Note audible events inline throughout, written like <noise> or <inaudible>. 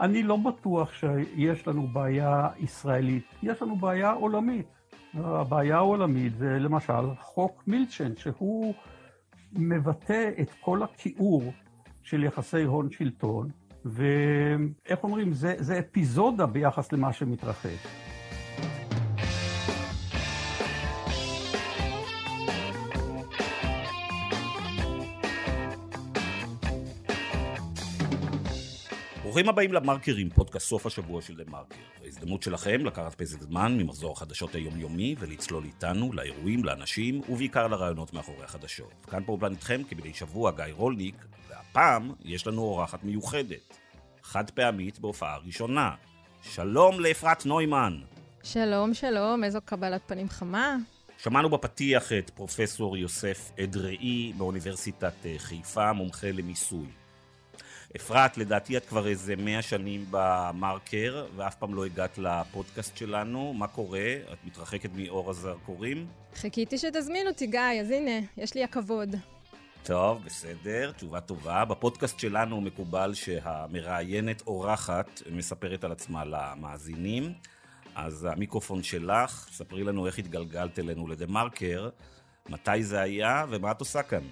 אני לא בטוח שיש לנו בעיה ישראלית, יש לנו בעיה עולמית. הבעיה העולמית זה למשל חוק מילצ'ן, שהוא מבטא את כל הכיעור של יחסי הון-שלטון, ואיך אומרים, זה, זה אפיזודה ביחס למה שמתרחש. ברוכים הבאים למרקרים, פודקאסט סוף השבוע של דה מרקר. ההזדמנות שלכם לקחת פסק זמן ממחזור החדשות היומיומי ולצלול איתנו לאירועים, לאנשים ובעיקר לרעיונות מאחורי החדשות. כאן באופן איתכם כמדי שבוע גיא רולניק, והפעם יש לנו אורחת מיוחדת, חד פעמית בהופעה ראשונה. שלום לאפרת נוימן. שלום, שלום, איזו קבלת פנים חמה. שמענו בפתיח את פרופסור יוסף אדראי באוניברסיטת אה, חיפה, מומחה למיסוי. אפרת, לדעתי את כבר איזה מאה שנים במרקר, ואף פעם לא הגעת לפודקאסט שלנו. מה קורה? את מתרחקת מאור הזרקורים? חיכיתי שתזמין אותי, גיא, אז הנה, יש לי הכבוד. טוב, בסדר, תשובה טובה. בפודקאסט שלנו מקובל שהמראיינת אורחת מספרת על עצמה למאזינים. אז המיקרופון שלך, ספרי לנו איך התגלגלת אלינו לדה מרקר, מתי זה היה ומה את עושה כאן.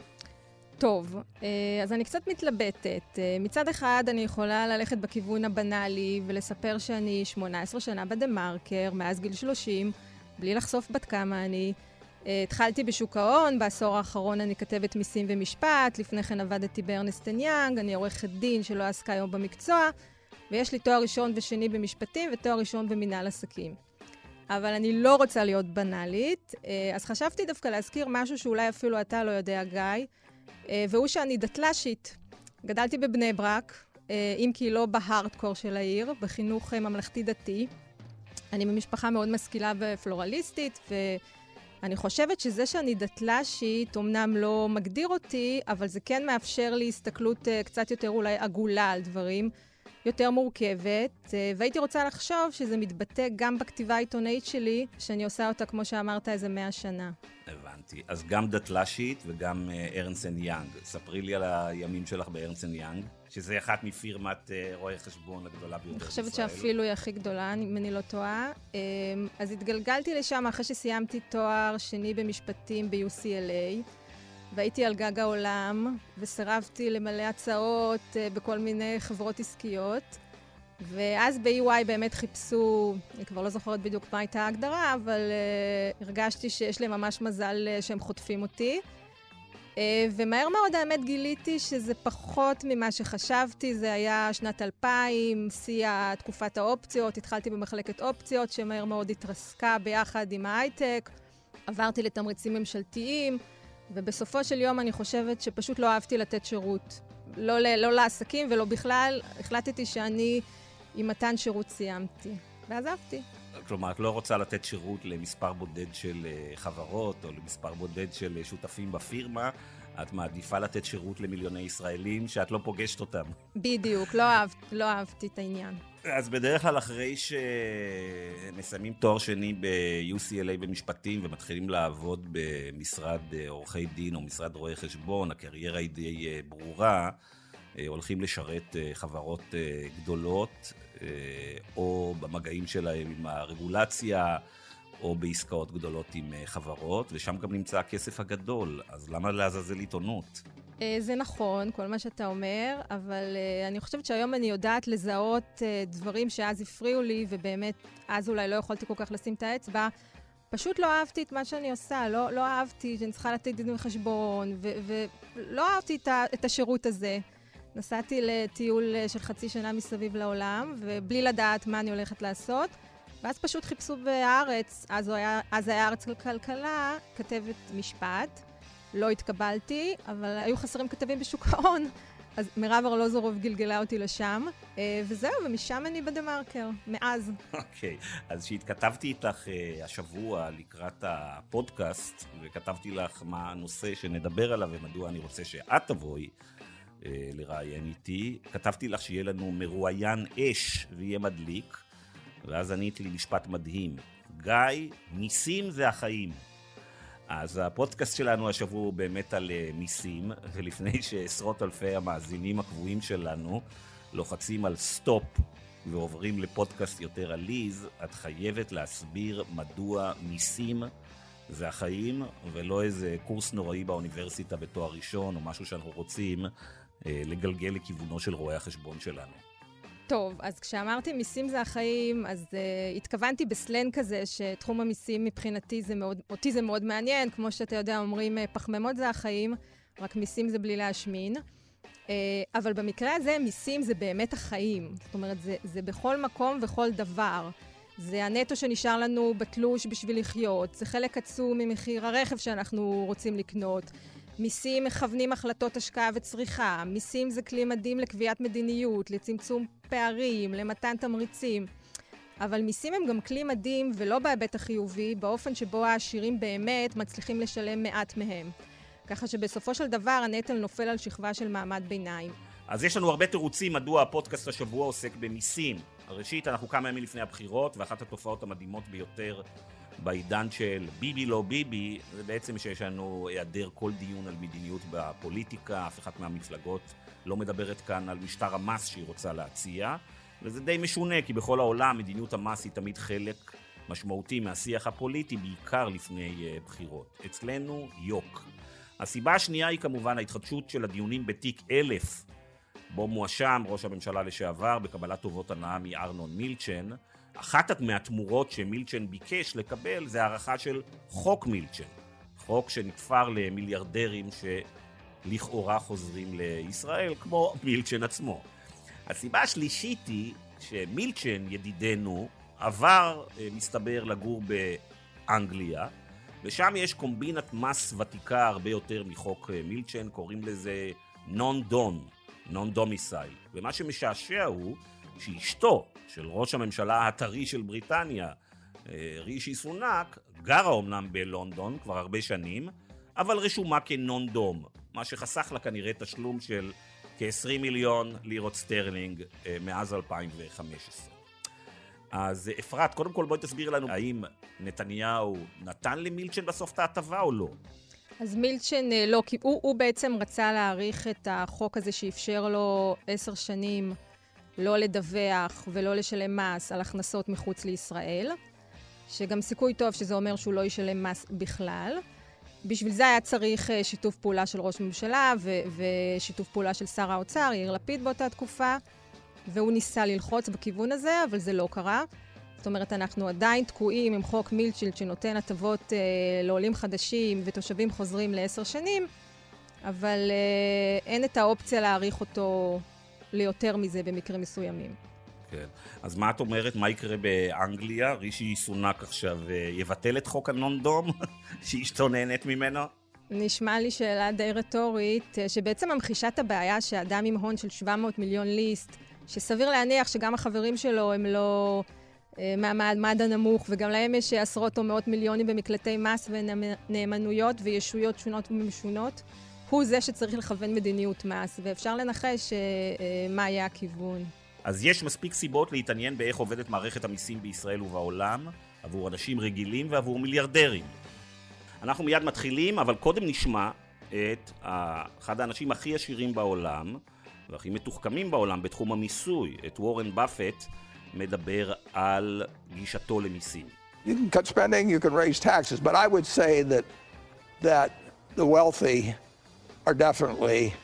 טוב, אה, אז אני קצת מתלבטת. אה, מצד אחד, אני יכולה ללכת בכיוון הבנאלי ולספר שאני 18 שנה בדה-מרקר, מאז גיל 30, בלי לחשוף בת כמה אני. אה, התחלתי בשוק ההון, בעשור האחרון אני כתבת מיסים ומשפט, לפני כן עבדתי בארנסטן יאנג, אני עורכת דין שלא עסקה היום במקצוע, ויש לי תואר ראשון ושני במשפטים ותואר ראשון במנהל עסקים. אבל אני לא רוצה להיות בנאלית, אז חשבתי דווקא להזכיר משהו שאולי אפילו אתה לא יודע, גיא. אה, והוא שאני דתל"שית. גדלתי בבני ברק, אה, אם כי לא בהארדקור של העיר, בחינוך אה, ממלכתי-דתי. אני ממשפחה מאוד משכילה ופלורליסטית, ואני חושבת שזה שאני דתל"שית אומנם לא מגדיר אותי, אבל זה כן מאפשר לי הסתכלות קצת יותר אולי עגולה על דברים. יותר מורכבת, והייתי רוצה לחשוב שזה מתבטא גם בכתיבה העיתונאית שלי, שאני עושה אותה, כמו שאמרת, איזה מאה שנה. הבנתי. אז גם דתל"שית וגם ארנסן יאנג. ספרי לי על הימים שלך בארנסן יאנג, שזה אחת מפירמת uh, רואי חשבון הגדולה ביותר בישראל. אני חושבת שאפילו היא הכי גדולה, אם אני לא טועה. אז התגלגלתי לשם אחרי שסיימתי תואר שני במשפטים ב-UCLA. והייתי על גג העולם, וסירבתי למלא הצעות uh, בכל מיני חברות עסקיות. ואז ב-EY באמת חיפשו, אני כבר לא זוכרת בדיוק מה הייתה ההגדרה, אבל uh, הרגשתי שיש לי ממש מזל uh, שהם חוטפים אותי. Uh, ומהר מאוד האמת גיליתי שזה פחות ממה שחשבתי, זה היה שנת 2000, שיא תקופת האופציות, התחלתי במחלקת אופציות שמהר מאוד התרסקה ביחד עם ההייטק, עברתי לתמריצים ממשלתיים, ובסופו של יום אני חושבת שפשוט לא אהבתי לתת שירות. לא, לא לעסקים ולא בכלל, החלטתי שאני עם מתן שירות סיימתי, ועזבתי. כלומר, את לא רוצה לתת שירות למספר בודד של אה, חברות או למספר בודד של אה, שותפים בפירמה, את מעדיפה לתת שירות למיליוני ישראלים שאת לא פוגשת אותם. בדיוק, לא, אהב, לא אהבתי את העניין. אז בדרך כלל אחרי שמסיימים תואר שני ב-UCLA במשפטים ומתחילים לעבוד במשרד אה, עורכי דין או משרד רואי חשבון, הקריירה היא די ברורה. הולכים לשרת חברות גדולות, או במגעים שלהם עם הרגולציה, או בעסקאות גדולות עם אה, חברות, ושם גם נמצא הכסף הגדול, אז למה לעזאזל עיתונות? אה, זה נכון, כל מה שאתה אומר, אבל uh, אני חושבת שהיום אני יודעת לזהות uh, דברים שאז הפריעו לי, ובאמת, אז אולי לא יכולתי כל כך לשים את האצבע. פשוט לא אהבתי את מה שאני עושה, לא, לא אהבתי שאני צריכה לתת דין וחשבון, ולא אהבתי את, את השירות הזה. נסעתי לטיול אה, של חצי שנה מסביב לעולם, ובלי לדעת מה אני הולכת לעשות. ואז פשוט חיפשו בהארץ, אז, היה, אז היה ארץ כלכלה, כתבת משפט. לא התקבלתי, אבל היו חסרים כתבים בשוק ההון. אז מירב ארלוזורוב גלגלה אותי לשם, אה, וזהו, ומשם אני בדה-מרקר, מאז. אוקיי, okay, אז כשהתכתבתי איתך uh, השבוע לקראת הפודקאסט, וכתבתי לך מה הנושא שנדבר עליו ומדוע אני רוצה שאת תבואי, אה, לראיין איתי. כתבתי לך שיהיה לנו מרואיין אש ויהיה מדליק, ואז ענית לי משפט מדהים. גיא, ניסים זה החיים. אז הפודקאסט שלנו השבוע הוא באמת על אה, מיסים, <laughs> ולפני שעשרות אלפי המאזינים הקבועים שלנו לוחצים על סטופ ועוברים לפודקאסט יותר עליז, את חייבת להסביר מדוע מיסים זה החיים, ולא איזה קורס נוראי באוניברסיטה בתואר ראשון, או משהו שאנחנו רוצים אה, לגלגל לכיוונו של רואי החשבון שלנו. טוב, אז כשאמרתי מיסים זה החיים, אז uh, התכוונתי בסלנג כזה, שתחום המיסים מבחינתי זה מאוד, אותי זה מאוד מעניין, כמו שאתה יודע, אומרים פחמימות זה החיים, רק מיסים זה בלי להשמין. Uh, אבל במקרה הזה, מיסים זה באמת החיים. זאת אומרת, זה, זה בכל מקום וכל דבר. זה הנטו שנשאר לנו בתלוש בשביל לחיות, זה חלק עצום ממחיר הרכב שאנחנו רוצים לקנות. מיסים מכוונים החלטות השקעה וצריכה, מיסים זה כלי מדהים לקביעת מדיניות, לצמצום פערים, למתן תמריצים. אבל מיסים הם גם כלי מדהים, ולא בהיבט החיובי, באופן שבו העשירים באמת מצליחים לשלם מעט מהם. ככה שבסופו של דבר הנטל נופל על שכבה של מעמד ביניים. אז יש לנו הרבה תירוצים מדוע הפודקאסט השבוע עוסק במיסים. ראשית, אנחנו כמה ימים לפני הבחירות, ואחת התופעות המדהימות ביותר בעידן של ביבי לא ביבי, זה בעצם שיש לנו היעדר כל דיון על מדיניות בפוליטיקה, אף אחת מהמפלגות לא מדברת כאן על משטר המס שהיא רוצה להציע, וזה די משונה, כי בכל העולם מדיניות המס היא תמיד חלק משמעותי מהשיח הפוליטי, בעיקר לפני uh, בחירות. אצלנו, יוק. הסיבה השנייה היא כמובן ההתחדשות של הדיונים בתיק אלף, בו מואשם ראש הממשלה לשעבר בקבלת טובות הנאה מארנון מילצ'ן, אחת מהתמורות שמילצ'ן ביקש לקבל זה הארכה של חוק מילצ'ן, חוק שנתפר למיליארדרים שלכאורה חוזרים לישראל, כמו מילצ'ן עצמו. הסיבה השלישית היא שמילצ'ן, ידידנו, עבר, אה, מסתבר, לגור באנגליה, ושם יש קומבינת מס ותיקה הרבה יותר מחוק אה, מילצ'ן, קוראים לזה נון דון, נון דומיסייל. ומה שמשעשע הוא שאשתו של ראש הממשלה הטרי של בריטניה, אה, רישי סונאק, גרה אמנם בלונדון כבר הרבה שנים, אבל רשומה כנון דום, מה שחסך לה כנראה תשלום של כ-20 מיליון לירות סטרלינג אה, מאז 2015. אז אפרת, קודם כל בואי תסביר לנו האם נתניהו נתן למילצ'ן בסוף את ההטבה או לא? אז מילצ'ן אה, לא, כי הוא, הוא בעצם רצה להאריך את החוק הזה שאפשר לו עשר שנים לא לדווח ולא לשלם מס על הכנסות מחוץ לישראל, שגם סיכוי טוב שזה אומר שהוא לא ישלם מס בכלל. בשביל זה היה צריך אה, שיתוף פעולה של ראש ממשלה ו- ושיתוף פעולה של שר האוצר, יאיר לפיד באותה תקופה, והוא ניסה ללחוץ בכיוון הזה, אבל זה לא קרה. זאת אומרת, אנחנו עדיין תקועים עם חוק מילצ'ילד שנותן הטבות אה, לעולים חדשים ותושבים חוזרים לעשר שנים, אבל אה, אין את האופציה להאריך אותו ליותר מזה במקרים מסוימים. כן. אז מה את אומרת, מה יקרה באנגליה? רישי סונאק עכשיו אה, יבטל את חוק הנון-דום, <laughs> שאשתו נהנית ממנו? נשמע לי שאלה די רטורית, אה, שבעצם ממחישה את הבעיה שאדם עם הון של 700 מיליון ליסט, שסביר להניח שגם החברים שלו הם לא אה, מהמעמד הנמוך, וגם להם יש עשרות או מאות מיליונים במקלטי מס ונאמנויות וישויות שונות ומשונות. הוא זה שצריך לכוון מדיניות מס, ואפשר לנחש מה יהיה הכיוון. אז יש מספיק סיבות להתעניין באיך עובדת מערכת המיסים בישראל ובעולם, עבור אנשים רגילים ועבור מיליארדרים. אנחנו מיד מתחילים, אבל קודם נשמע את אחד האנשים הכי עשירים בעולם, והכי מתוחכמים בעולם בתחום המיסוי, את וורן באפט, מדבר על גישתו למיסים. You can cut spending, you can raise taxes, but I would say that, that the wealthy are definitely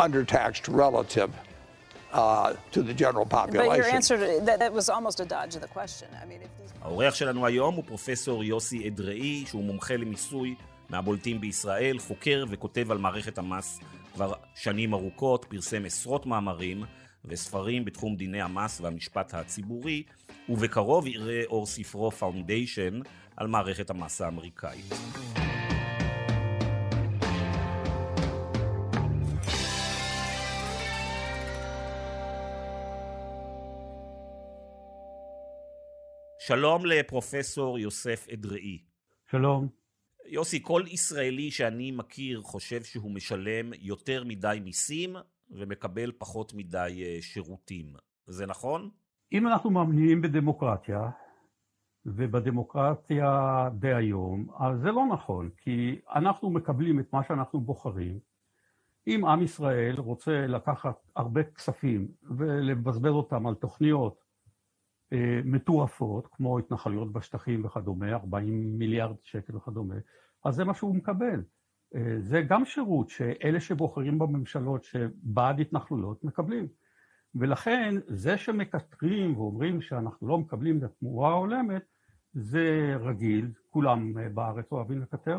undertaxed relative uh, to the general population. But your answer to that, that was almost a dodge of the question. I mean, if these... האורח שלנו היום הוא פרופסור יוסי אדראי, שהוא מומחה למיסוי מהבולטים בישראל, חוקר וכותב על מערכת המס כבר שנים ארוכות, פרסם עשרות מאמרים וספרים בתחום דיני המס והמשפט הציבורי, ובקרוב יראה אור ספרו Foundation על מערכת המס האמריקאית. שלום לפרופסור יוסף אדראי. שלום. יוסי, כל ישראלי שאני מכיר חושב שהוא משלם יותר מדי מיסים ומקבל פחות מדי אה, שירותים. זה נכון? אם אנחנו מאמינים בדמוקרטיה, ובדמוקרטיה דהיום, אז זה לא נכון, כי אנחנו מקבלים את מה שאנחנו בוחרים, אם עם ישראל רוצה לקחת הרבה כספים ולבזבז אותם על תוכניות מטורפות, כמו התנחלויות בשטחים וכדומה, 40 מיליארד שקל וכדומה, אז זה מה שהוא מקבל. אה, זה גם שירות שאלה שבוחרים בממשלות שבעד התנחלויות מקבלים. ולכן זה שמקטרים ואומרים שאנחנו לא מקבלים את התמורה ההולמת, זה רגיל, כולם אה, בארץ אוהבים לקטר,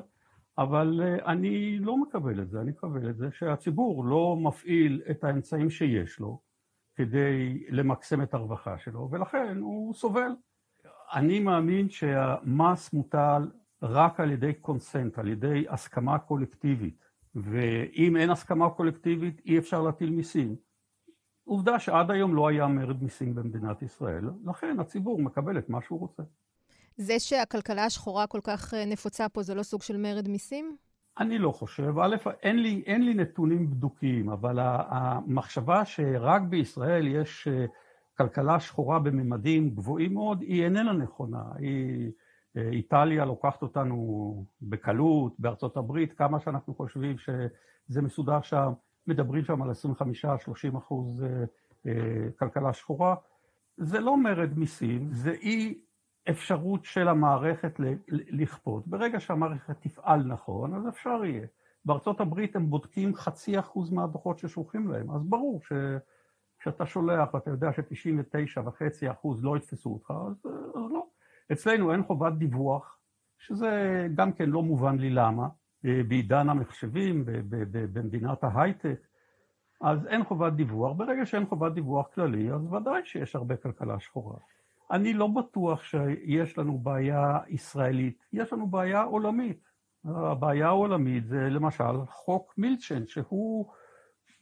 אבל אה, אני לא מקבל את זה, אני מקבל את זה שהציבור לא מפעיל את האמצעים שיש לו כדי למקסם את הרווחה שלו, ולכן הוא סובל. אני מאמין שהמס מוטל רק על ידי קונסנט, על ידי הסכמה קולקטיבית, ואם אין הסכמה קולקטיבית אי אפשר להטיל מיסים. עובדה שעד היום לא היה מרד מיסים במדינת ישראל, לכן הציבור מקבל את מה שהוא רוצה. זה שהכלכלה השחורה כל כך אה, נפוצה פה, זה לא סוג של מרד מיסים? אני לא חושב. א', אין לי, אין לי נתונים בדוקים, אבל המחשבה שרק בישראל יש אה, כלכלה שחורה בממדים גבוהים מאוד, היא איננה נכונה. היא, אה, איטליה לוקחת אותנו בקלות, בארצות הברית, כמה שאנחנו חושבים שזה מסודר שם, מדברים שם על 25-30 אחוז כלכלה שחורה. זה לא מרד מיסים, זה אי אפשרות של המערכת לכפות. ברגע שהמערכת תפעל נכון, אז אפשר יהיה. בארצות הברית הם בודקים חצי אחוז מהדוחות ששולחים להם, אז ברור שכשאתה שולח ואתה יודע ש-99 וחצי אחוז לא יתפסו אותך, אז, אז לא. אצלנו אין חובת דיווח, שזה גם כן לא מובן לי למה, בעידן המחשבים, במדינת ההייטק, אז אין חובת דיווח. ברגע שאין חובת דיווח כללי, אז ודאי שיש הרבה כלכלה שחורה. אני לא בטוח שיש לנו בעיה ישראלית, יש לנו בעיה עולמית. הבעיה העולמית זה למשל חוק מילצ'ן, שהוא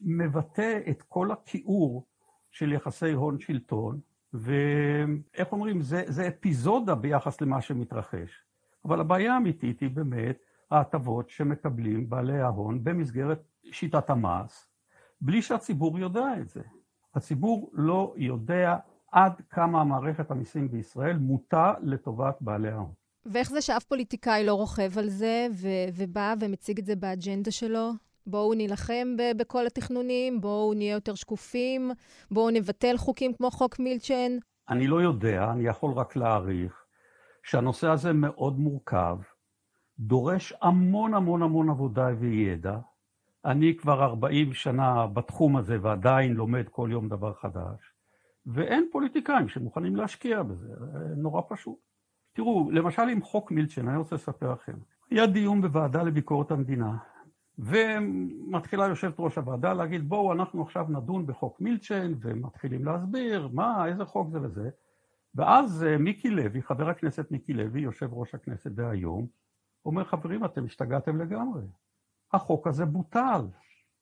מבטא את כל הכיעור של יחסי הון שלטון, ואיך אומרים, זה, זה אפיזודה ביחס למה שמתרחש. אבל הבעיה האמיתית היא באמת ההטבות שמקבלים בעלי ההון במסגרת שיטת המס, בלי שהציבור יודע את זה. הציבור לא יודע עד כמה מערכת המיסים בישראל מוטה לטובת בעלי ההון. ואיך זה שאף פוליטיקאי לא רוכב על זה ו- ובא ומציג את זה באג'נדה שלו? בואו נילחם ב- בכל התכנונים, בואו נהיה יותר שקופים, בואו נבטל חוקים כמו חוק מילצ'ן. אני לא יודע, אני יכול רק להעריך שהנושא הזה מאוד מורכב, דורש המון המון המון עבודה וידע. אני כבר 40 שנה בתחום הזה ועדיין לומד כל יום דבר חדש. ואין פוליטיקאים שמוכנים להשקיע בזה, נורא פשוט. תראו, למשל עם חוק מילצ'ן, אני רוצה לספר לכם. היה דיון בוועדה לביקורת המדינה, ומתחילה יושבת ראש הוועדה להגיד, בואו, אנחנו עכשיו נדון בחוק מילצ'ן, ומתחילים להסביר, מה, איזה חוק זה וזה. ואז אה, מיקי לוי, חבר הכנסת מיקי לוי, יושב ראש הכנסת דהיום, אומר, חברים, אתם השתגעתם לגמרי. החוק הזה בוטל.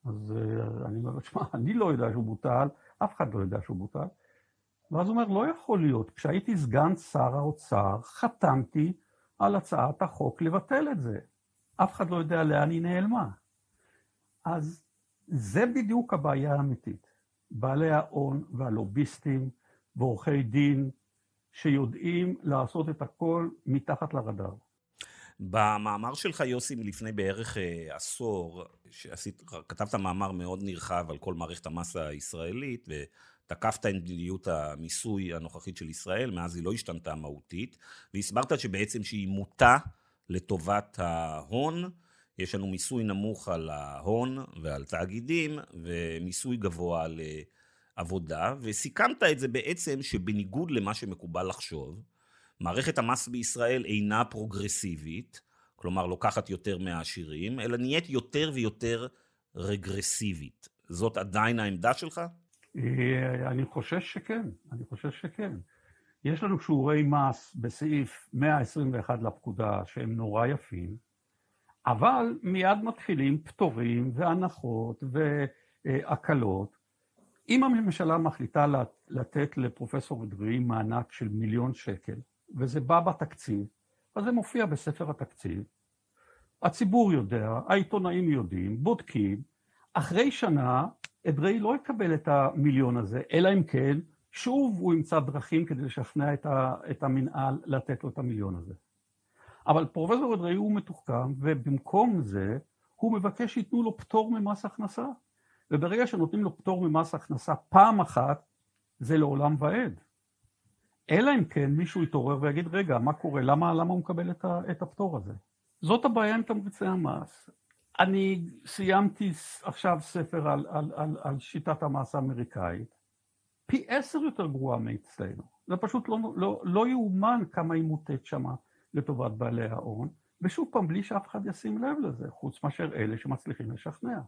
אז אה, אני אומר, שמע, אני לא יודע שהוא בוטל, אף אחד לא יודע שהוא בוטל. ואז הוא אומר, לא יכול להיות, כשהייתי סגן שר האוצר, חתמתי על הצעת החוק לבטל את זה. אף אחד לא יודע לאן היא נעלמה. אז זה בדיוק הבעיה האמיתית. בעלי ההון והלוביסטים ועורכי דין שיודעים לעשות את הכל מתחת לרדאר. במאמר שלך, יוסי, מלפני בערך אה, עשור, שעשית, כתבת מאמר מאוד נרחב על כל מערכת המס הישראלית, תקפת את מדיניות המיסוי הנוכחית של ישראל, מאז היא לא השתנתה מהותית, והסברת שבעצם שהיא מוטה לטובת ההון. יש לנו מיסוי נמוך על ההון ועל תאגידים, ומיסוי גבוה על אה, עבודה, וסיכמת את זה בעצם שבניגוד למה שמקובל לחשוב, מערכת המס בישראל אינה פרוגרסיבית, כלומר לוקחת יותר מהעשירים, אלא נהיית יותר ויותר רגרסיבית. זאת עדיין העמדה שלך? אה, אני חושש שכן, אני חושש שכן. יש לנו שיעורי מס בסעיף 121 לפקודה שהם נורא יפים, אבל מיד מתחילים פטורים והנחות והקלות. אם הממשלה מחליטה לתת לפרופסור אדרי מענק של מיליון שקל, וזה בא בתקציב, אז זה מופיע בספר התקציב, הציבור יודע, העיתונאים יודעים, בודקים, אחרי שנה אדרי לא יקבל את המיליון הזה, אלא אם כן, שוב הוא ימצא דרכים כדי לשכנע את, ה, את המנהל לתת לו את המיליון הזה. אבל פרופסור אדרי הוא מתוחכם, ובמקום זה הוא מבקש שייתנו לו פטור ממס הכנסה. וברגע שנותנים לו פטור ממס הכנסה פעם אחת, זה לעולם ועד. אלא אם כן מישהו יתעורר ויגיד, רגע, מה קורה? למה, למה הוא מקבל את, ה, את הפטור הזה? זאת הבעיה עם תמריצי המס. אני סיימתי עכשיו ספר על, על, על, על שיטת המס האמריקאית, פי עשר יותר גרועה מאצלנו. זה פשוט לא, לא, לא יאומן כמה היא מוטט שמה לטובת בעלי ההון, ושוב פעם, בלי שאף אחד ישים לב לזה, חוץ מאשר אלה שמצליחים לשכנע.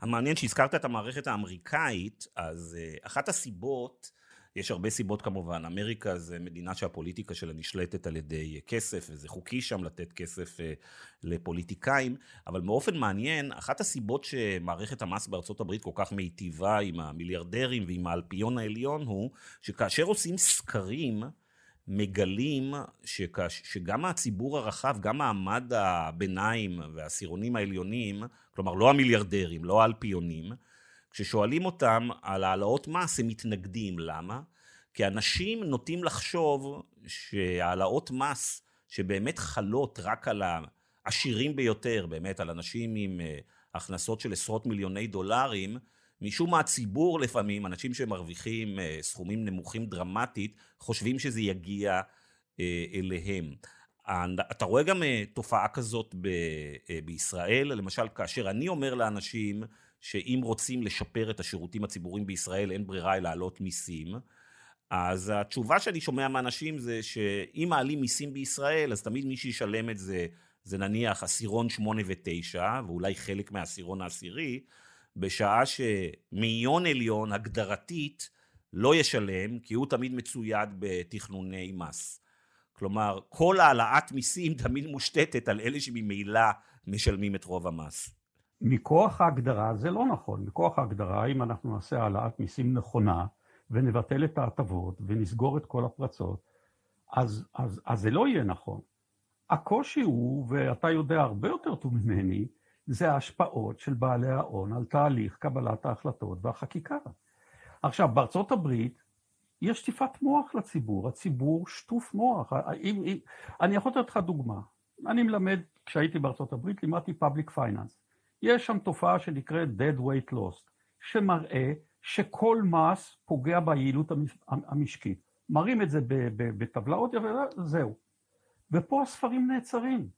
המעניין שהזכרת את המערכת האמריקאית, אז uh, אחת הסיבות יש הרבה סיבות כמובן, אמריקה זה מדינה שהפוליטיקה שלה נשלטת על ידי כסף, וזה חוקי שם לתת כסף אה, לפוליטיקאים, אבל באופן מעניין, אחת הסיבות שמערכת המס בארצות הברית כל כך מיטיבה עם המיליארדרים ועם האלפיון העליון הוא, שכאשר עושים סקרים, מגלים שכש, שגם הציבור הרחב, גם מעמד הביניים והעשירונים העליונים, כלומר לא המיליארדרים, לא האלפיונים, כששואלים אותם על העלאות מס, הם מתנגדים. למה? כי אנשים נוטים לחשוב שהעלאות מס שבאמת חלות רק על העשירים ביותר, באמת על אנשים עם אה, הכנסות של עשרות מיליוני דולרים, משום מה הציבור לפעמים, אנשים שמרוויחים אה, סכומים נמוכים דרמטית, חושבים שזה יגיע אה, אליהם. אתה רואה גם תופעה כזאת בישראל, למשל כאשר אני אומר לאנשים שאם רוצים לשפר את השירותים הציבוריים בישראל אין ברירה אלא להעלות מיסים. אז התשובה שאני שומע מאנשים זה שאם מעלים מיסים בישראל, אז תמיד מי שישלם את זה, זה נניח עשירון שמונה ותשע, ואולי חלק מהעשירון העשירי, בשעה שמאיון עליון הגדרתית לא ישלם, כי הוא תמיד מצויד בתכנוני מס. כלומר, כל העלאת מיסים תמיד מושתתת על אלה שממילא משלמים את רוב המס. מכוח ההגדרה זה לא נכון. מכוח ההגדרה, אם אנחנו נעשה העלאת מיסים נכונה, ונבטל את ההטבות ונסגור את כל הפרצות, אז, אז, אז זה לא יהיה נכון. הקושי הוא, ואתה יודע הרבה יותר טוב ממני, זה ההשפעות של בעלי ההון על תהליך קבלת ההחלטות והחקיקה. עכשיו, בארצות הברית יש שטיפת מוח לציבור, הציבור שטוף מוח. אם, אם, אני יכול לתת לך דוגמה. אני מלמד, כשהייתי בארצות הברית, לימדתי public finance. יש שם תופעה שנקראת dead weight loss, שמראה שכל מס פוגע ביעילות המשקית. מראים את זה בטבלאות, וזהו. ופה הספרים נעצרים.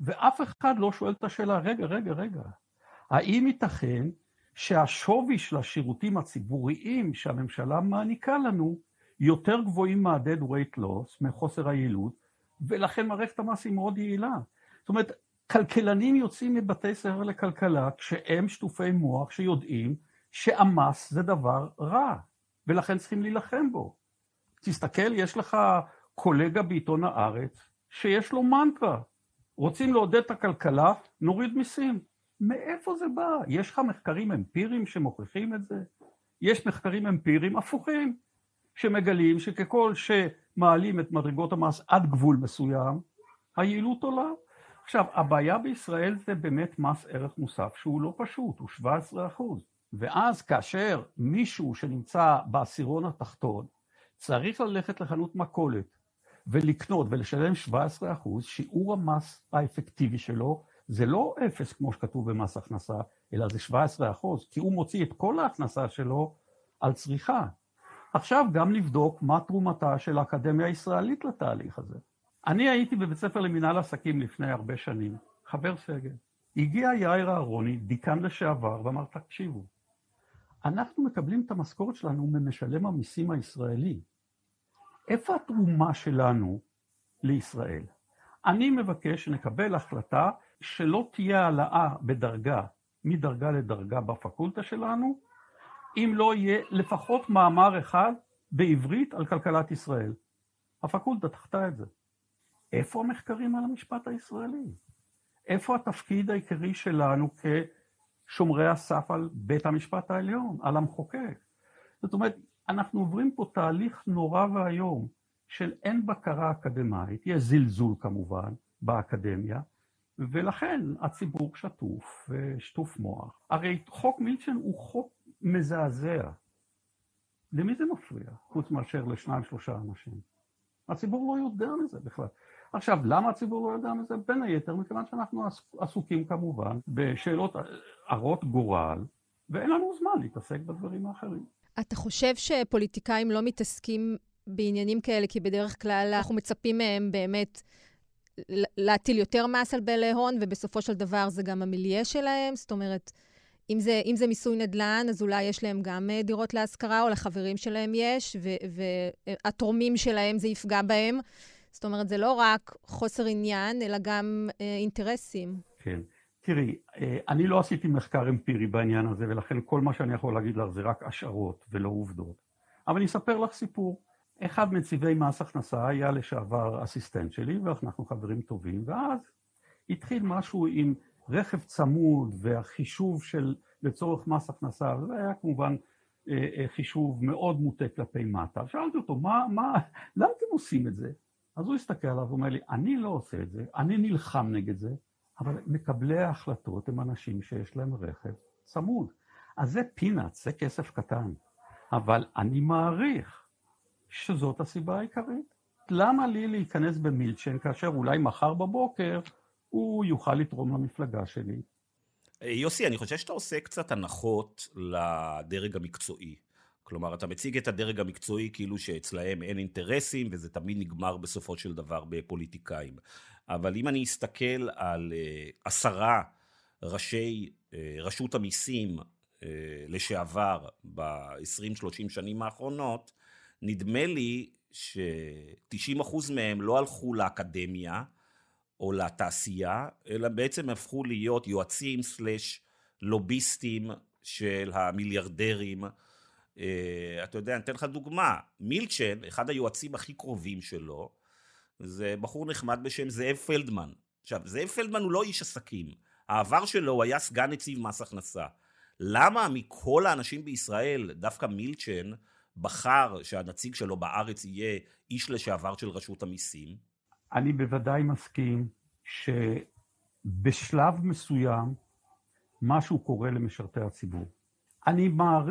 ואף אחד לא שואל את השאלה, רגע, רגע, רגע, האם ייתכן שהשווי של השירותים הציבוריים שהממשלה מעניקה לנו יותר גבוהים מה-dead weight loss, מחוסר היעילות, ולכן מערכת המס היא מאוד יעילה. זאת אומרת, כלכלנים יוצאים מבתי ספר לכלכלה כשהם שטופי מוח שיודעים שהמס זה דבר רע, ולכן צריכים להילחם בו. תסתכל, יש לך קולגה בעיתון הארץ שיש לו מנטרה. רוצים לעודד את הכלכלה, נוריד מיסים. מאיפה זה בא? יש לך מחקרים אמפיריים שמוכיחים את זה? יש מחקרים אמפיריים הפוכים, שמגלים שככל שמעלים את מדרגות המס עד גבול מסוים, היעילות עולה. עכשיו, הבעיה בישראל זה באמת מס ערך מוסף שהוא לא פשוט, הוא 17 אחוז. ואז כאשר מישהו שנמצא בעשירון התחתון צריך ללכת לחנות מכולת ולקנות ולשלם 17 אחוז, שיעור המס האפקטיבי שלו זה לא אפס כמו שכתוב במס הכנסה, אלא זה 17 אחוז, כי הוא מוציא את כל ההכנסה שלו על צריכה. עכשיו גם לבדוק מה תרומתה של האקדמיה הישראלית לתהליך הזה. אני הייתי בבית ספר למנהל עסקים לפני הרבה שנים, חבר סגל. הגיע יאיר אהרוני, דיקן לשעבר, ואמר, תקשיבו, אנחנו מקבלים את המשכורת שלנו ממשלם המיסים הישראלי. איפה התרומה שלנו לישראל? אני מבקש שנקבל החלטה שלא תהיה העלאה בדרגה, מדרגה לדרגה בפקולטה שלנו, אם לא יהיה לפחות מאמר אחד בעברית על כלכלת ישראל. הפקולטה דחתה את זה. איפה המחקרים על המשפט הישראלי? איפה התפקיד העיקרי שלנו כשומרי הסף על בית המשפט העליון, על המחוקק? זאת אומרת, אנחנו עוברים פה תהליך נורא ואיום של אין בקרה אקדמית, יש זלזול כמובן באקדמיה, ולכן הציבור שטוף ושטוף מוח. הרי חוק מילצ'ן הוא חוק מזעזע. למי זה מפריע, חוץ מאשר לשניים שלושה אנשים? הציבור לא יודע מזה בכלל. עכשיו, למה הציבור לא יודע מזה? בין היתר, מכיוון שאנחנו עסוקים כמובן בשאלות הרות גורל, ואין לנו זמן להתעסק בדברים האחרים. אתה חושב שפוליטיקאים לא מתעסקים בעניינים כאלה, כי בדרך כלל אנחנו מצפים מהם באמת להטיל יותר מס על בעלי הון, ובסופו של דבר זה גם המיליה שלהם? זאת אומרת, אם זה, אם זה מיסוי נדל"ן, אז אולי יש להם גם אה, דירות להשכרה, או לחברים שלהם יש, והתורמים שלהם זה יפגע בהם. זאת אומרת, זה לא רק חוסר עניין, אלא גם אה, אינטרסים. כן. תראי, אה, אני לא עשיתי מחקר אמפירי בעניין הזה, ולכן כל מה שאני יכול להגיד לך זה רק השערות ולא עובדות. אבל אני אספר לך סיפור. אחד מנציבי מס הכנסה היה לשעבר אסיסטנט שלי, ואנחנו חברים טובים, ואז התחיל משהו עם רכב צמוד והחישוב של לצורך מס הכנסה, זה היה כמובן אה, אה, חישוב מאוד מוטה כלפי מטה. שאלתי אותו, מה, מה, למה אתם עושים את זה? אז הוא הסתכל עליו ואומר לי, אני לא עושה את זה, אני נלחם נגד זה, אבל מקבלי ההחלטות הם אנשים שיש להם רכב צמוד. אז זה פינאץ, זה כסף קטן. אבל אני מעריך שזאת הסיבה העיקרית. למה לי להיכנס במילצ'ן כאשר אולי מחר בבוקר הוא יוכל לתרום למפלגה שלי? יוסי, אני חושב שאתה עושה קצת הנחות לדרג המקצועי. כלומר, אתה מציג את הדרג המקצועי כאילו שאצלהם אין אינטרסים, וזה תמיד נגמר בסופו של דבר בפוליטיקאים. אבל אם אני אסתכל על uh, עשרה ראשי uh, רשות המיסים לשעבר ב-20-30 שנים האחרונות, נדמה לי ש-90% מהם לא הלכו לאקדמיה או לתעשייה, אלא בעצם הפכו להיות יועצים סלש לוביסטים של המיליארדרים. אתה יודע, אני אתן לך דוגמה, מילצ'ן, אחד היועצים הכי קרובים שלו, זה בחור נחמד בשם זאב פלדמן. עכשיו, זאב פלדמן הוא לא איש עסקים. העבר שלו הוא היה סגן נציב מס הכנסה. למה מכל האנשים בישראל, דווקא מילצ'ן בחר שהנציג שלו בארץ יהיה איש לשעבר של רשות המיסים? אני בוודאי מסכים שבשלב מסוים משהו קורה למשרתי הציבור. אני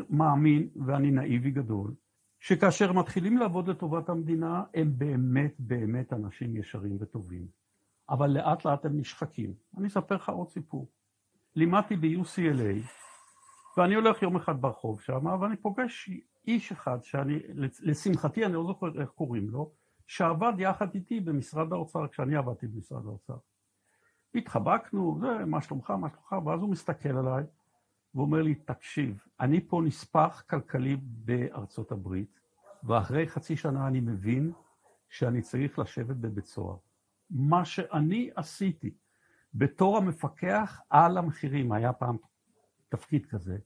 מאמין, ואני נאיבי גדול, שכאשר מתחילים לעבוד לטובת המדינה, הם באמת באמת אנשים ישרים וטובים. אבל לאט לאט הם נשחקים. אני אספר לך עוד סיפור. לימדתי ב-UCLA, ואני הולך יום אחד ברחוב שם, ואני פוגש איש אחד שאני, לשמחתי, אני לא זוכר איך קוראים לו, שעבד יחד איתי במשרד האוצר, כשאני עבדתי במשרד האוצר. התחבקנו, זה, מה שלומך, מה שלומך, ואז הוא מסתכל עליי, ואומר לי, תקשיב, אני פה נספח כלכלי בארצות הברית, ואחרי חצי שנה אני מבין שאני צריך לשבת בבית סוהר. מה שאני עשיתי בתור המפקח על המחירים, היה פעם תפקיד כזה,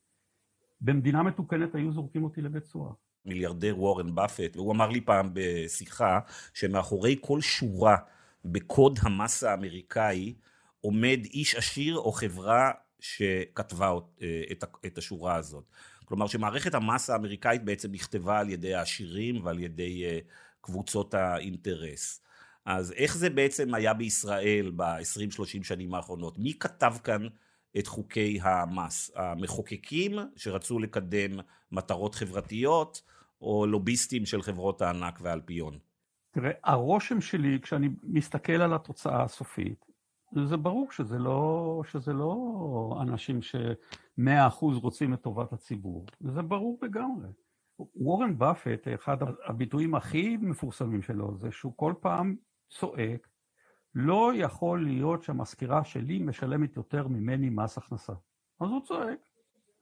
במדינה מתוקנת היו זורקים אותי לבית סוהר. מיליארדר וורן באפט, והוא אמר לי פעם בשיחה שמאחורי כל שורה בקוד המס האמריקאי עומד איש עשיר או חברה שכתבה אה, את השורה הזאת. כלומר שמערכת המס האמריקאית בעצם נכתבה על ידי העשירים ועל ידי אה, קבוצות האינטרס. אז איך זה בעצם היה בישראל ב-20-30 שנים האחרונות? מי כתב כאן את חוקי המס? המחוקקים שרצו לקדם מטרות חברתיות, או לוביסטים של חברות הענק והאלפיון? תראה, הרושם שלי כשאני מסתכל על התוצאה הסופית, זה ברור שזה לא, שזה לא אנשים שמאה אחוז רוצים את טובת הציבור, זה ברור לגמרי. וורן באפט, אחד הביטויים הכי מפורסמים שלו, זה שהוא כל פעם צועק, לא יכול להיות שהמזכירה שלי משלמת יותר ממני מס הכנסה. אז הוא צועק,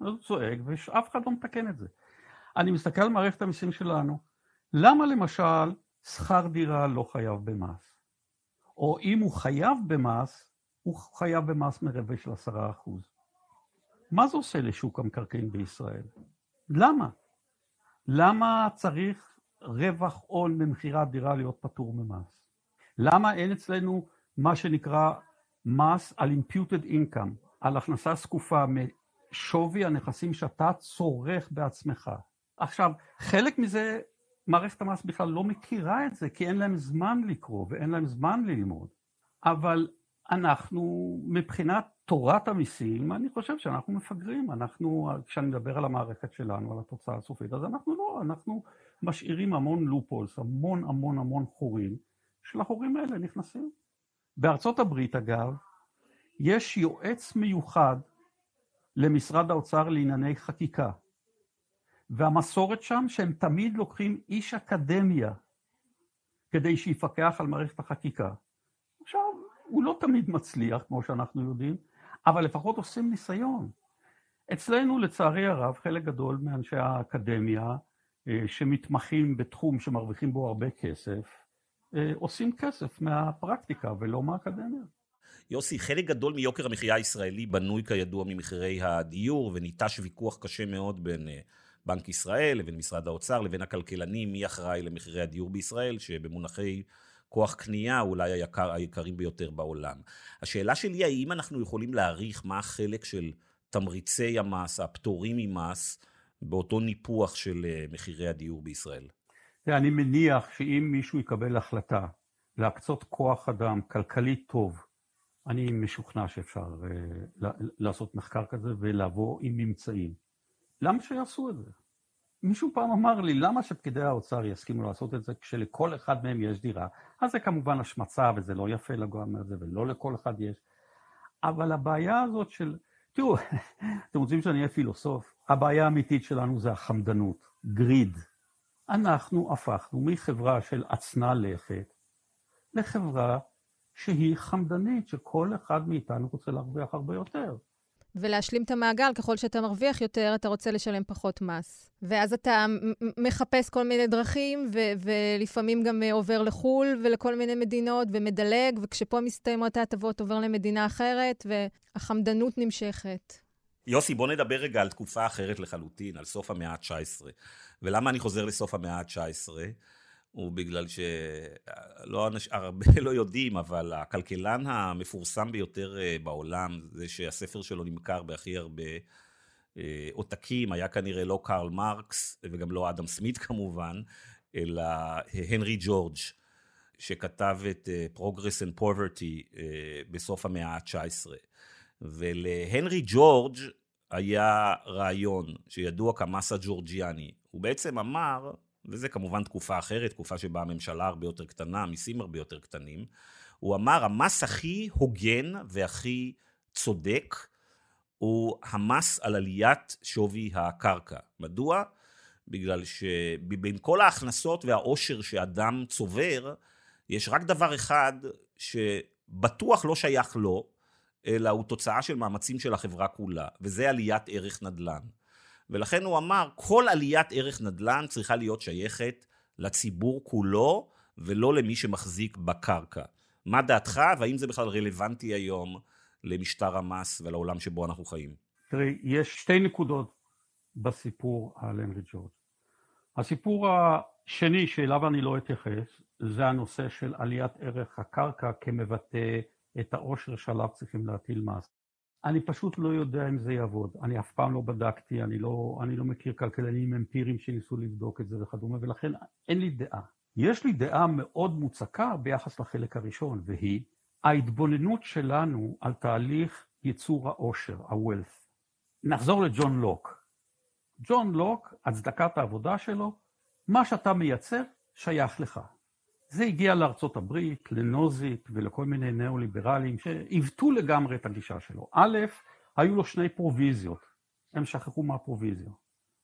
אז הוא צועק, ואף אחד לא מתקן את זה. אני מסתכל על מערכת המיסים שלנו, למה למשל שכר דירה לא חייב במס? או אם הוא חייב במס, הוא חייב במס מרבע של עשרה אחוז. מה זה עושה לשוק המקרקעין בישראל? למה? למה צריך רווח הון במכירת דירה להיות פטור ממס? למה אין אצלנו מה שנקרא מס על imputed income, על הכנסה זקופה משווי הנכסים שאתה צורך בעצמך? עכשיו, חלק מזה מערכת המס בכלל לא מכירה את זה, כי אין להם זמן לקרוא ואין להם זמן ללמוד. אבל אנחנו, מבחינת תורת המיסים, אני חושב שאנחנו מפגרים. אנחנו, כשאני מדבר על המערכת שלנו, על התוצאה הסופית, אז אנחנו לא, אנחנו משאירים המון לופולס, המון המון המון חורים, של ההורים האלה נכנסים. בארצות הברית, אגב, יש יועץ מיוחד למשרד האוצר לענייני חקיקה. והמסורת שם שהם תמיד לוקחים איש אקדמיה כדי שיפקח על מערכת החקיקה. עכשיו, הוא לא תמיד מצליח, כמו שאנחנו יודעים, אבל לפחות עושים ניסיון. אצלנו, לצערי הרב, חלק גדול מאנשי האקדמיה אה, שמתמחים בתחום שמרוויחים בו הרבה כסף, אה, עושים כסף מהפרקטיקה ולא מהאקדמיה. יוסי, חלק גדול מיוקר המחיה הישראלי בנוי כידוע ממחירי הדיור, וניטש ויכוח קשה מאוד בין אה, בנק ישראל לבין משרד האוצר לבין הכלכלנים, מי אחראי למחירי הדיור בישראל, שבמונחי כוח קנייה אולי היקר, היקרים ביותר בעולם. השאלה שלי, האם אנחנו יכולים להעריך מה החלק של תמריצי המס, הפטורים ממס, באותו ניפוח של אה, מחירי הדיור בישראל? אני מניח שאם מישהו יקבל החלטה להקצות כוח אדם כלכלי טוב, אני משוכנע שאפשר uh, לעשות מחקר כזה ולבוא עם ממצאים. למה שיעשו את זה? מישהו פעם אמר לי, למה שפקידי האוצר יסכימו לעשות את זה כשלכל אחד מהם יש דירה? אז זה כמובן השמצה וזה לא יפה לגרום את זה ולא לכל אחד יש. אבל הבעיה הזאת של, תראו, <laughs> אתם רוצים שאני אהיה פילוסוף? הבעיה האמיתית שלנו זה החמדנות, גריד. אנחנו הפכנו מחברה של עצנה לכת לחברה שהיא חמדנית, שכל אחד מאיתנו רוצה להרוויח הרבה יותר. ולהשלים את המעגל, ככל שאתה מרוויח יותר, אתה רוצה לשלם פחות מס. ואז אתה מחפש כל מיני דרכים, ו- ולפעמים גם עובר לחו"ל ולכל מיני מדינות, ומדלג, וכשפה מסתיימות ההטבות עובר למדינה אחרת, והחמדנות נמשכת. יוסי, בוא נדבר רגע על תקופה אחרת לחלוטין, על סוף המאה ה-19. ולמה אני חוזר לסוף המאה ה-19? הוא בגלל שלא הרבה <laughs> לא יודעים, אבל הכלכלן המפורסם ביותר אה, בעולם, זה שהספר שלו נמכר בהכי הרבה אה, עותקים, היה כנראה לא קרל מרקס, וגם לא אדם סמית <laughs> כמובן, אלא הנרי ג'ורג', שכתב את אה, Progress and Poverty בסוף המאה ה-19. ולהנרי ג'ורג' היה רעיון שידוע כמסה ג'ורג'יאני. הוא בעצם אמר, וזה כמובן תקופה אחרת, תקופה שבה הממשלה הרבה יותר קטנה, המיסים הרבה יותר קטנים, הוא אמר, המס הכי הוגן והכי צודק הוא המס על עליית שווי הקרקע. מדוע? בגלל שבין כל ההכנסות והעושר שאדם צובר, יש רק דבר אחד שבטוח לא שייך לו, אלא הוא תוצאה של מאמצים של החברה כולה, וזה עליית ערך נדל"ן. ולכן הוא אמר, כל עליית ערך נדל"ן צריכה להיות שייכת לציבור כולו, ולא למי שמחזיק בקרקע. מה דעתך, והאם זה בכלל רלוונטי היום למשטר המס ולעולם שבו אנחנו חיים? תראי, יש שתי נקודות בסיפור על הנרי ג'ורג'. הסיפור השני שאליו אני לא אתייחס, זה הנושא של עליית ערך הקרקע כמבטא את העושר שעליו צריכים להטיל מס. אני פשוט לא יודע אם זה יעבוד. אני אף פעם לא בדקתי, אני לא, אני לא מכיר כלכלנים אמפיריים שניסו לבדוק את זה וכדומה, ולכן אין לי דעה. יש לי דעה מאוד מוצקה ביחס לחלק הראשון, והיא ההתבוננות שלנו על תהליך ייצור העושר, ה-wealth. נחזור לג'ון לוק. ג'ון לוק, הצדקת העבודה שלו, מה שאתה מייצר שייך לך. זה הגיע לארצות הברית, לנוזיק ולכל מיני ניאו-ליברלים שעיוותו לגמרי את הגישה שלו. א', היו לו שני פרוביזיות, הם שכחו מה הפרוביזיה.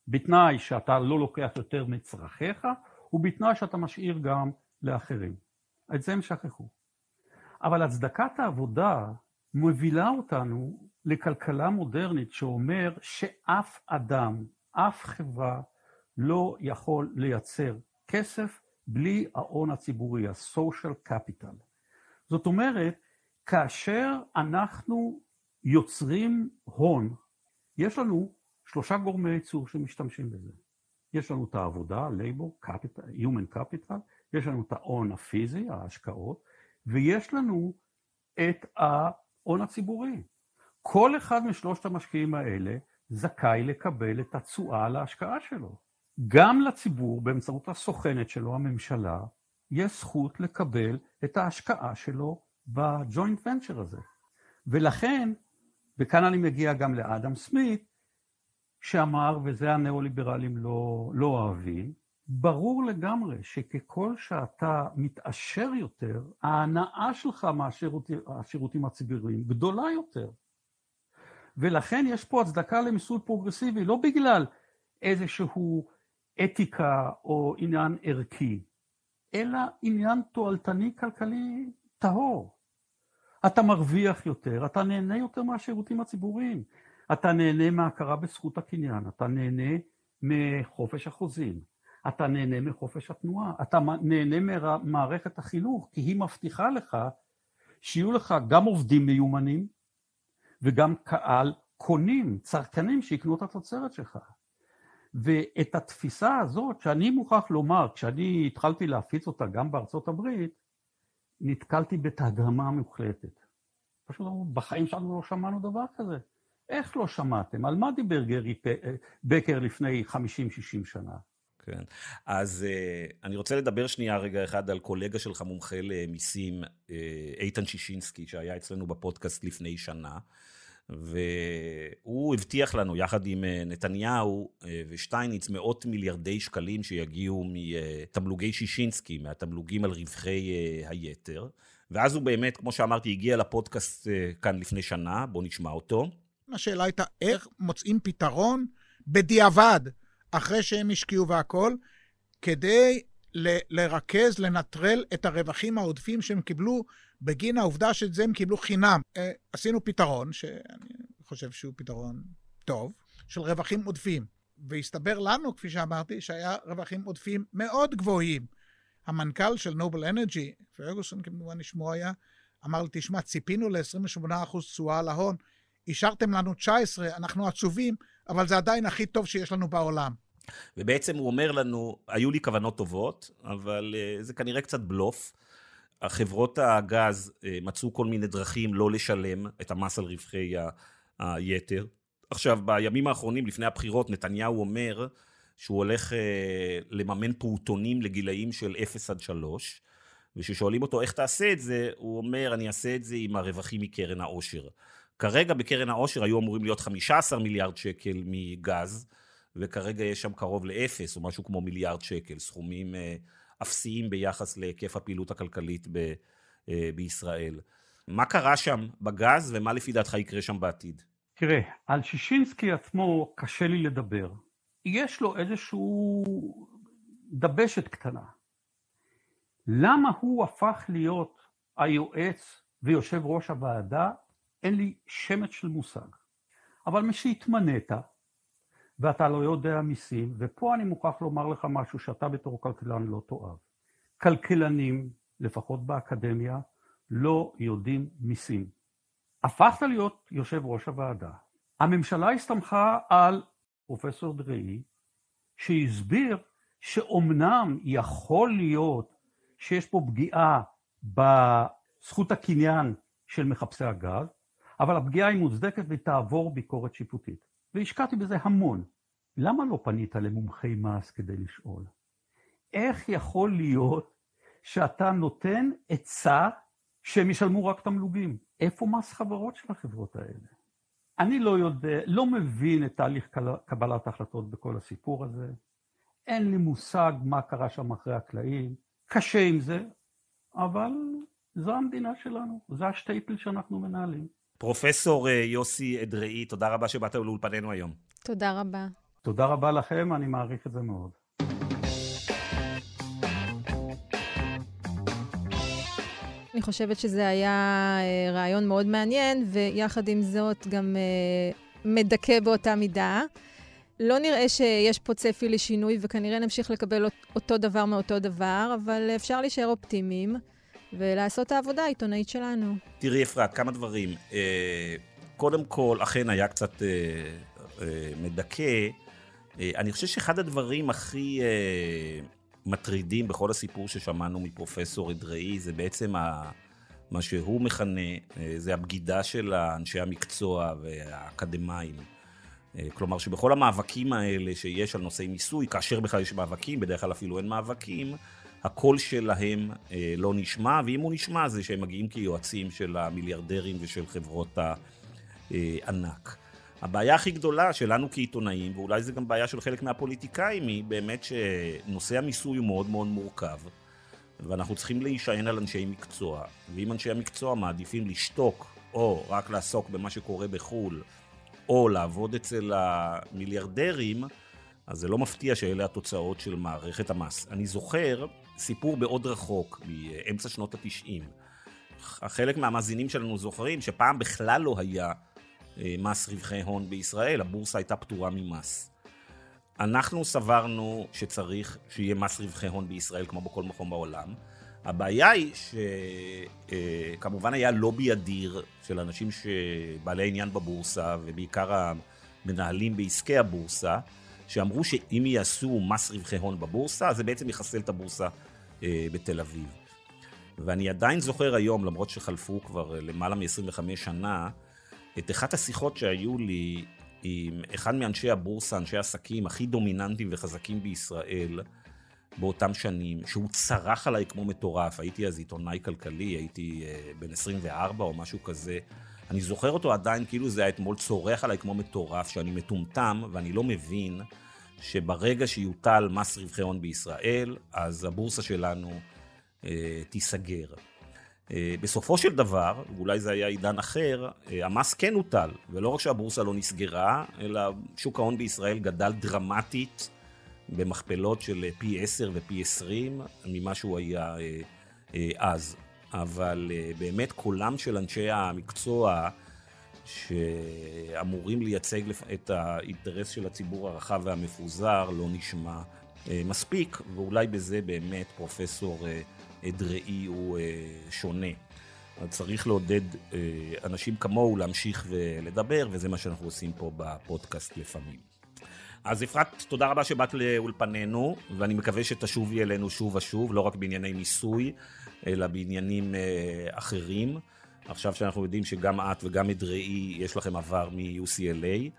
בתנאי שאתה לא לוקח יותר מצרכיך, ובתנאי שאתה משאיר גם לאחרים. את זה הם שכחו. אבל הצדקת העבודה מובילה אותנו לכלכלה מודרנית שאומר שאף אדם, אף חברה, לא יכול לייצר כסף בלי ההון הציבורי, ה-social capital. זאת אומרת, כאשר אנחנו יוצרים הון, יש לנו שלושה גורמי ייצור שמשתמשים בזה. יש לנו את העבודה, labor, capital, human capital, יש לנו את ההון הפיזי, ההשקעות, ויש לנו את ההון הציבורי. כל אחד משלושת המשקיעים האלה זכאי לקבל את התשואה על ההשקעה שלו. גם לציבור, באמצעות הסוכנת שלו, הממשלה, יש זכות לקבל את ההשקעה שלו בג'וינט ונצ'ר הזה. ולכן, וכאן אני מגיע גם לאדם סמית, שאמר, וזה הניאו-ליברלים לא, לא אוהבים, ברור לגמרי שככל שאתה מתעשר יותר, ההנאה שלך מהשירותים הציבוריים גדולה יותר. ולכן יש פה הצדקה למיסוי פרוגרסיבי, לא בגלל איזשהו אתיקה או עניין ערכי, אלא עניין תועלתני כלכלי טהור. אתה מרוויח יותר, אתה נהנה יותר מהשירותים הציבוריים, אתה נהנה מהכרה בזכות הקניין, אתה נהנה מחופש החוזים, אתה נהנה מחופש התנועה, אתה נהנה ממערכת החינוך, כי היא מבטיחה לך שיהיו לך גם עובדים מיומנים וגם קהל קונים, צרכנים שיקנו את התוצרת שלך. ואת התפיסה הזאת, שאני מוכרח לומר, כשאני התחלתי להפיץ אותה גם בארצות הברית, נתקלתי בתדהמה מוחלטת. פשוט בחיים שלנו לא שמענו דבר כזה. איך לא שמעתם? על מה דיבר גרי בקר לפני 50-60 שנה? כן. אז uh, אני רוצה לדבר שנייה רגע אחד על קולגה שלך מומחה למיסים, uh, איתן שישינסקי, שהיה אצלנו בפודקאסט לפני שנה. והוא הבטיח לנו, יחד עם אה, נתניהו ושטייניץ, מאות מיליארדי שקלים שיגיעו מתמלוגי שישינסקי, מהתמלוגים על רווחי היתר. ואז הוא באמת, כמו שאמרתי, הגיע לפודקאסט כאן לפני שנה, בואו נשמע אותו. השאלה הייתה איך מוצאים פתרון בדיעבד אחרי שהם השקיעו והכול, כדי ל- לרכז, לנטרל את הרווחים העודפים שהם קיבלו בגין העובדה שאת זה הם קיבלו חינם. אה, עשינו פתרון, שאני חושב שהוא פתרון טוב, של רווחים עודפים. והסתבר לנו, כפי שאמרתי, שהיה רווחים עודפים מאוד גבוהים. המנכ"ל של נובל אנרג'י, פרגוסון כמובן נשמו היה, אמר לי, תשמע, ציפינו ל-28% תשואה על ההון, אישרתם לנו 19, אנחנו עצובים, אבל זה עדיין הכי טוב שיש לנו בעולם. ובעצם הוא אומר לנו, היו לי כוונות טובות, אבל uh, זה כנראה קצת בלוף. החברות הגז uh, מצאו כל מיני דרכים לא לשלם את המס על רווחי היתר. עכשיו, בימים האחרונים, לפני הבחירות, נתניהו אומר שהוא הולך uh, לממן פעוטונים לגילאים של 0 עד 3, וכששואלים אותו איך תעשה את זה, הוא אומר, אני אעשה את זה עם הרווחים מקרן העושר. כרגע בקרן העושר היו אמורים להיות 15 מיליארד שקל מגז, וכרגע יש שם קרוב לאפס, או משהו כמו מיליארד שקל, סכומים אה, אפסיים ביחס להיקף הפעילות הכלכלית ב, אה, בישראל. מה קרה שם בגז, ומה לפי דעתך יקרה שם בעתיד? תראה, על שישינסקי עצמו קשה לי לדבר. יש לו איזשהו דבשת קטנה. למה הוא הפך להיות היועץ ויושב ראש הוועדה? אין לי שמץ של מושג. אבל משהתמנית, ואתה לא יודע מיסים, ופה אני מוכרח לומר לך משהו שאתה בתור כלכלן לא תאהב. כלכלנים, לפחות באקדמיה, לא יודעים מיסים. הפכת להיות יושב ראש הוועדה. הממשלה הסתמכה על פרופסור דראי, שהסביר שאומנם יכול להיות שיש פה פגיעה בזכות הקניין של מחפשי הגז, אבל הפגיעה היא מוצדקת והיא תעבור ביקורת שיפוטית. והשקעתי בזה המון. למה לא פנית למומחי מס כדי לשאול? איך יכול להיות שאתה נותן עצה שהם ישלמו רק תמלוגים? איפה מס חברות של החברות האלה? אני לא יודע, לא מבין את תהליך קבלת ההחלטות בכל הסיפור הזה. אין לי מושג מה קרה שם אחרי הקלעים. קשה עם זה, אבל זו המדינה שלנו, זה השטייפל שאנחנו מנהלים. פרופסור אה, יוסי אדראי, תודה רבה שבאת לאולפנינו היום. תודה רבה. תודה רבה לכם, אני מעריך את זה מאוד. אני חושבת שזה היה אה, רעיון מאוד מעניין, ויחד עם זאת גם אה, מדכא באותה מידה. לא נראה שיש פה צפי לשינוי, וכנראה נמשיך לקבל אותו דבר מאותו דבר, אבל אפשר להישאר אופטימיים. ולעשות את העבודה העיתונאית שלנו. תראי, אפרת, כמה דברים. אה, קודם כל, אכן היה קצת אה, אה, מדכא. אני חושב שאחד הדברים הכי מטרידים בכל הסיפור ששמענו מפרופסור אדראי, זה בעצם ה... מה שהוא מכנה, זה הבגידה של אנשי המקצוע והאקדמאים. כלומר שבכל המאבקים האלה שיש על נושאי מיסוי, כאשר בכלל יש מאבקים, בדרך כלל אפילו אין מאבקים, הקול שלהם אה, לא נשמע, ואם הוא נשמע זה שהם מגיעים כיועצים של המיליארדרים ושל חברות הענק. הבעיה הכי גדולה שלנו כעיתונאים, ואולי זה גם בעיה של חלק מהפוליטיקאים, היא באמת שנושא המיסוי הוא מאוד מאוד מורכב, ואנחנו צריכים להישען על אנשי מקצוע. ואם אנשי המקצוע מעדיפים לשתוק, או רק לעסוק במה שקורה בחו"ל, או לעבוד אצל המיליארדרים, אז זה לא מפתיע שאלה התוצאות של מערכת המס. אני זוכר סיפור מאוד רחוק, מאמצע שנות התשעים. חלק מהמאזינים שלנו זוכרים שפעם בכלל לא היה אה, מס רווחי הון בישראל, הבורסה הייתה פטורה ממס. אנחנו סברנו שצריך שיהיה מס רווחי הון בישראל כמו בכל מקום בעולם. הבעיה היא שכמובן אה, היה לובי אדיר של אנשים שבעלי עניין בבורסה, ובעיקר המנהלים בעסקי הבורסה, שאמרו שאם יעשו מס רווחי הון בבורסה, זה בעצם יחסל את הבורסה אה, בתל אביב. ואני עדיין זוכר היום, למרות שחלפו כבר למעלה מ-25 שנה, את אחת השיחות שהיו לי עם אחד מאנשי הבורסה, אנשי העסקים הכי דומיננטיים וחזקים בישראל באותם שנים, שהוא צרח עליי כמו מטורף. הייתי אז עיתונאי כלכלי, הייתי uh, בן 24 או משהו כזה. אני זוכר אותו עדיין כאילו זה היה אתמול צורח עליי כמו מטורף, שאני מטומטם ואני לא מבין שברגע שיוטל מס רווחי הון בישראל, אז הבורסה שלנו uh, תיסגר. אה, בסופו של דבר, ואולי זה היה עידן אחר, אה, המס כן הוטל, ולא רק שהבורסה לא נסגרה, אלא שוק ההון בישראל גדל דרמטית במכפלות של פי 10 ופי 20 ממה שהוא היה אה, אז. אבל באמת קולם של אנשי המקצוע שאמורים לייצג את האינטרס של הציבור הרחב והמפוזר לא נשמע מספיק, ואולי בזה באמת פרופסור דראי הוא אה, שונה. צריך לעודד אה, אנשים כמוהו להמשיך ולדבר, וזה מה שאנחנו עושים פה בפודקאסט לפעמים. אז אפרת, תודה רבה שבאת לאולפנינו, ואני מקווה שתשובי אלינו שוב ושוב, לא רק בענייני מיסוי, אלא בעניינים אה, אחרים. עכשיו שאנחנו יודעים שגם את וגם אדראי, יש לכם עבר מ-UCLA.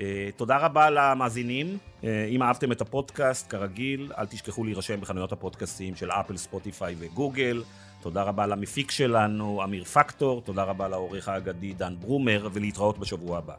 אה, תודה רבה למאזינים. אה, אם אהבתם את הפודקאסט, כרגיל, אל תשכחו להירשם בחנויות הפודקאסטים של אפל, ספוטיפיי וגוגל. תודה רבה למפיק שלנו, אמיר פקטור, תודה רבה לעורך האגדי דן ברומר, ולהתראות בשבוע הבא.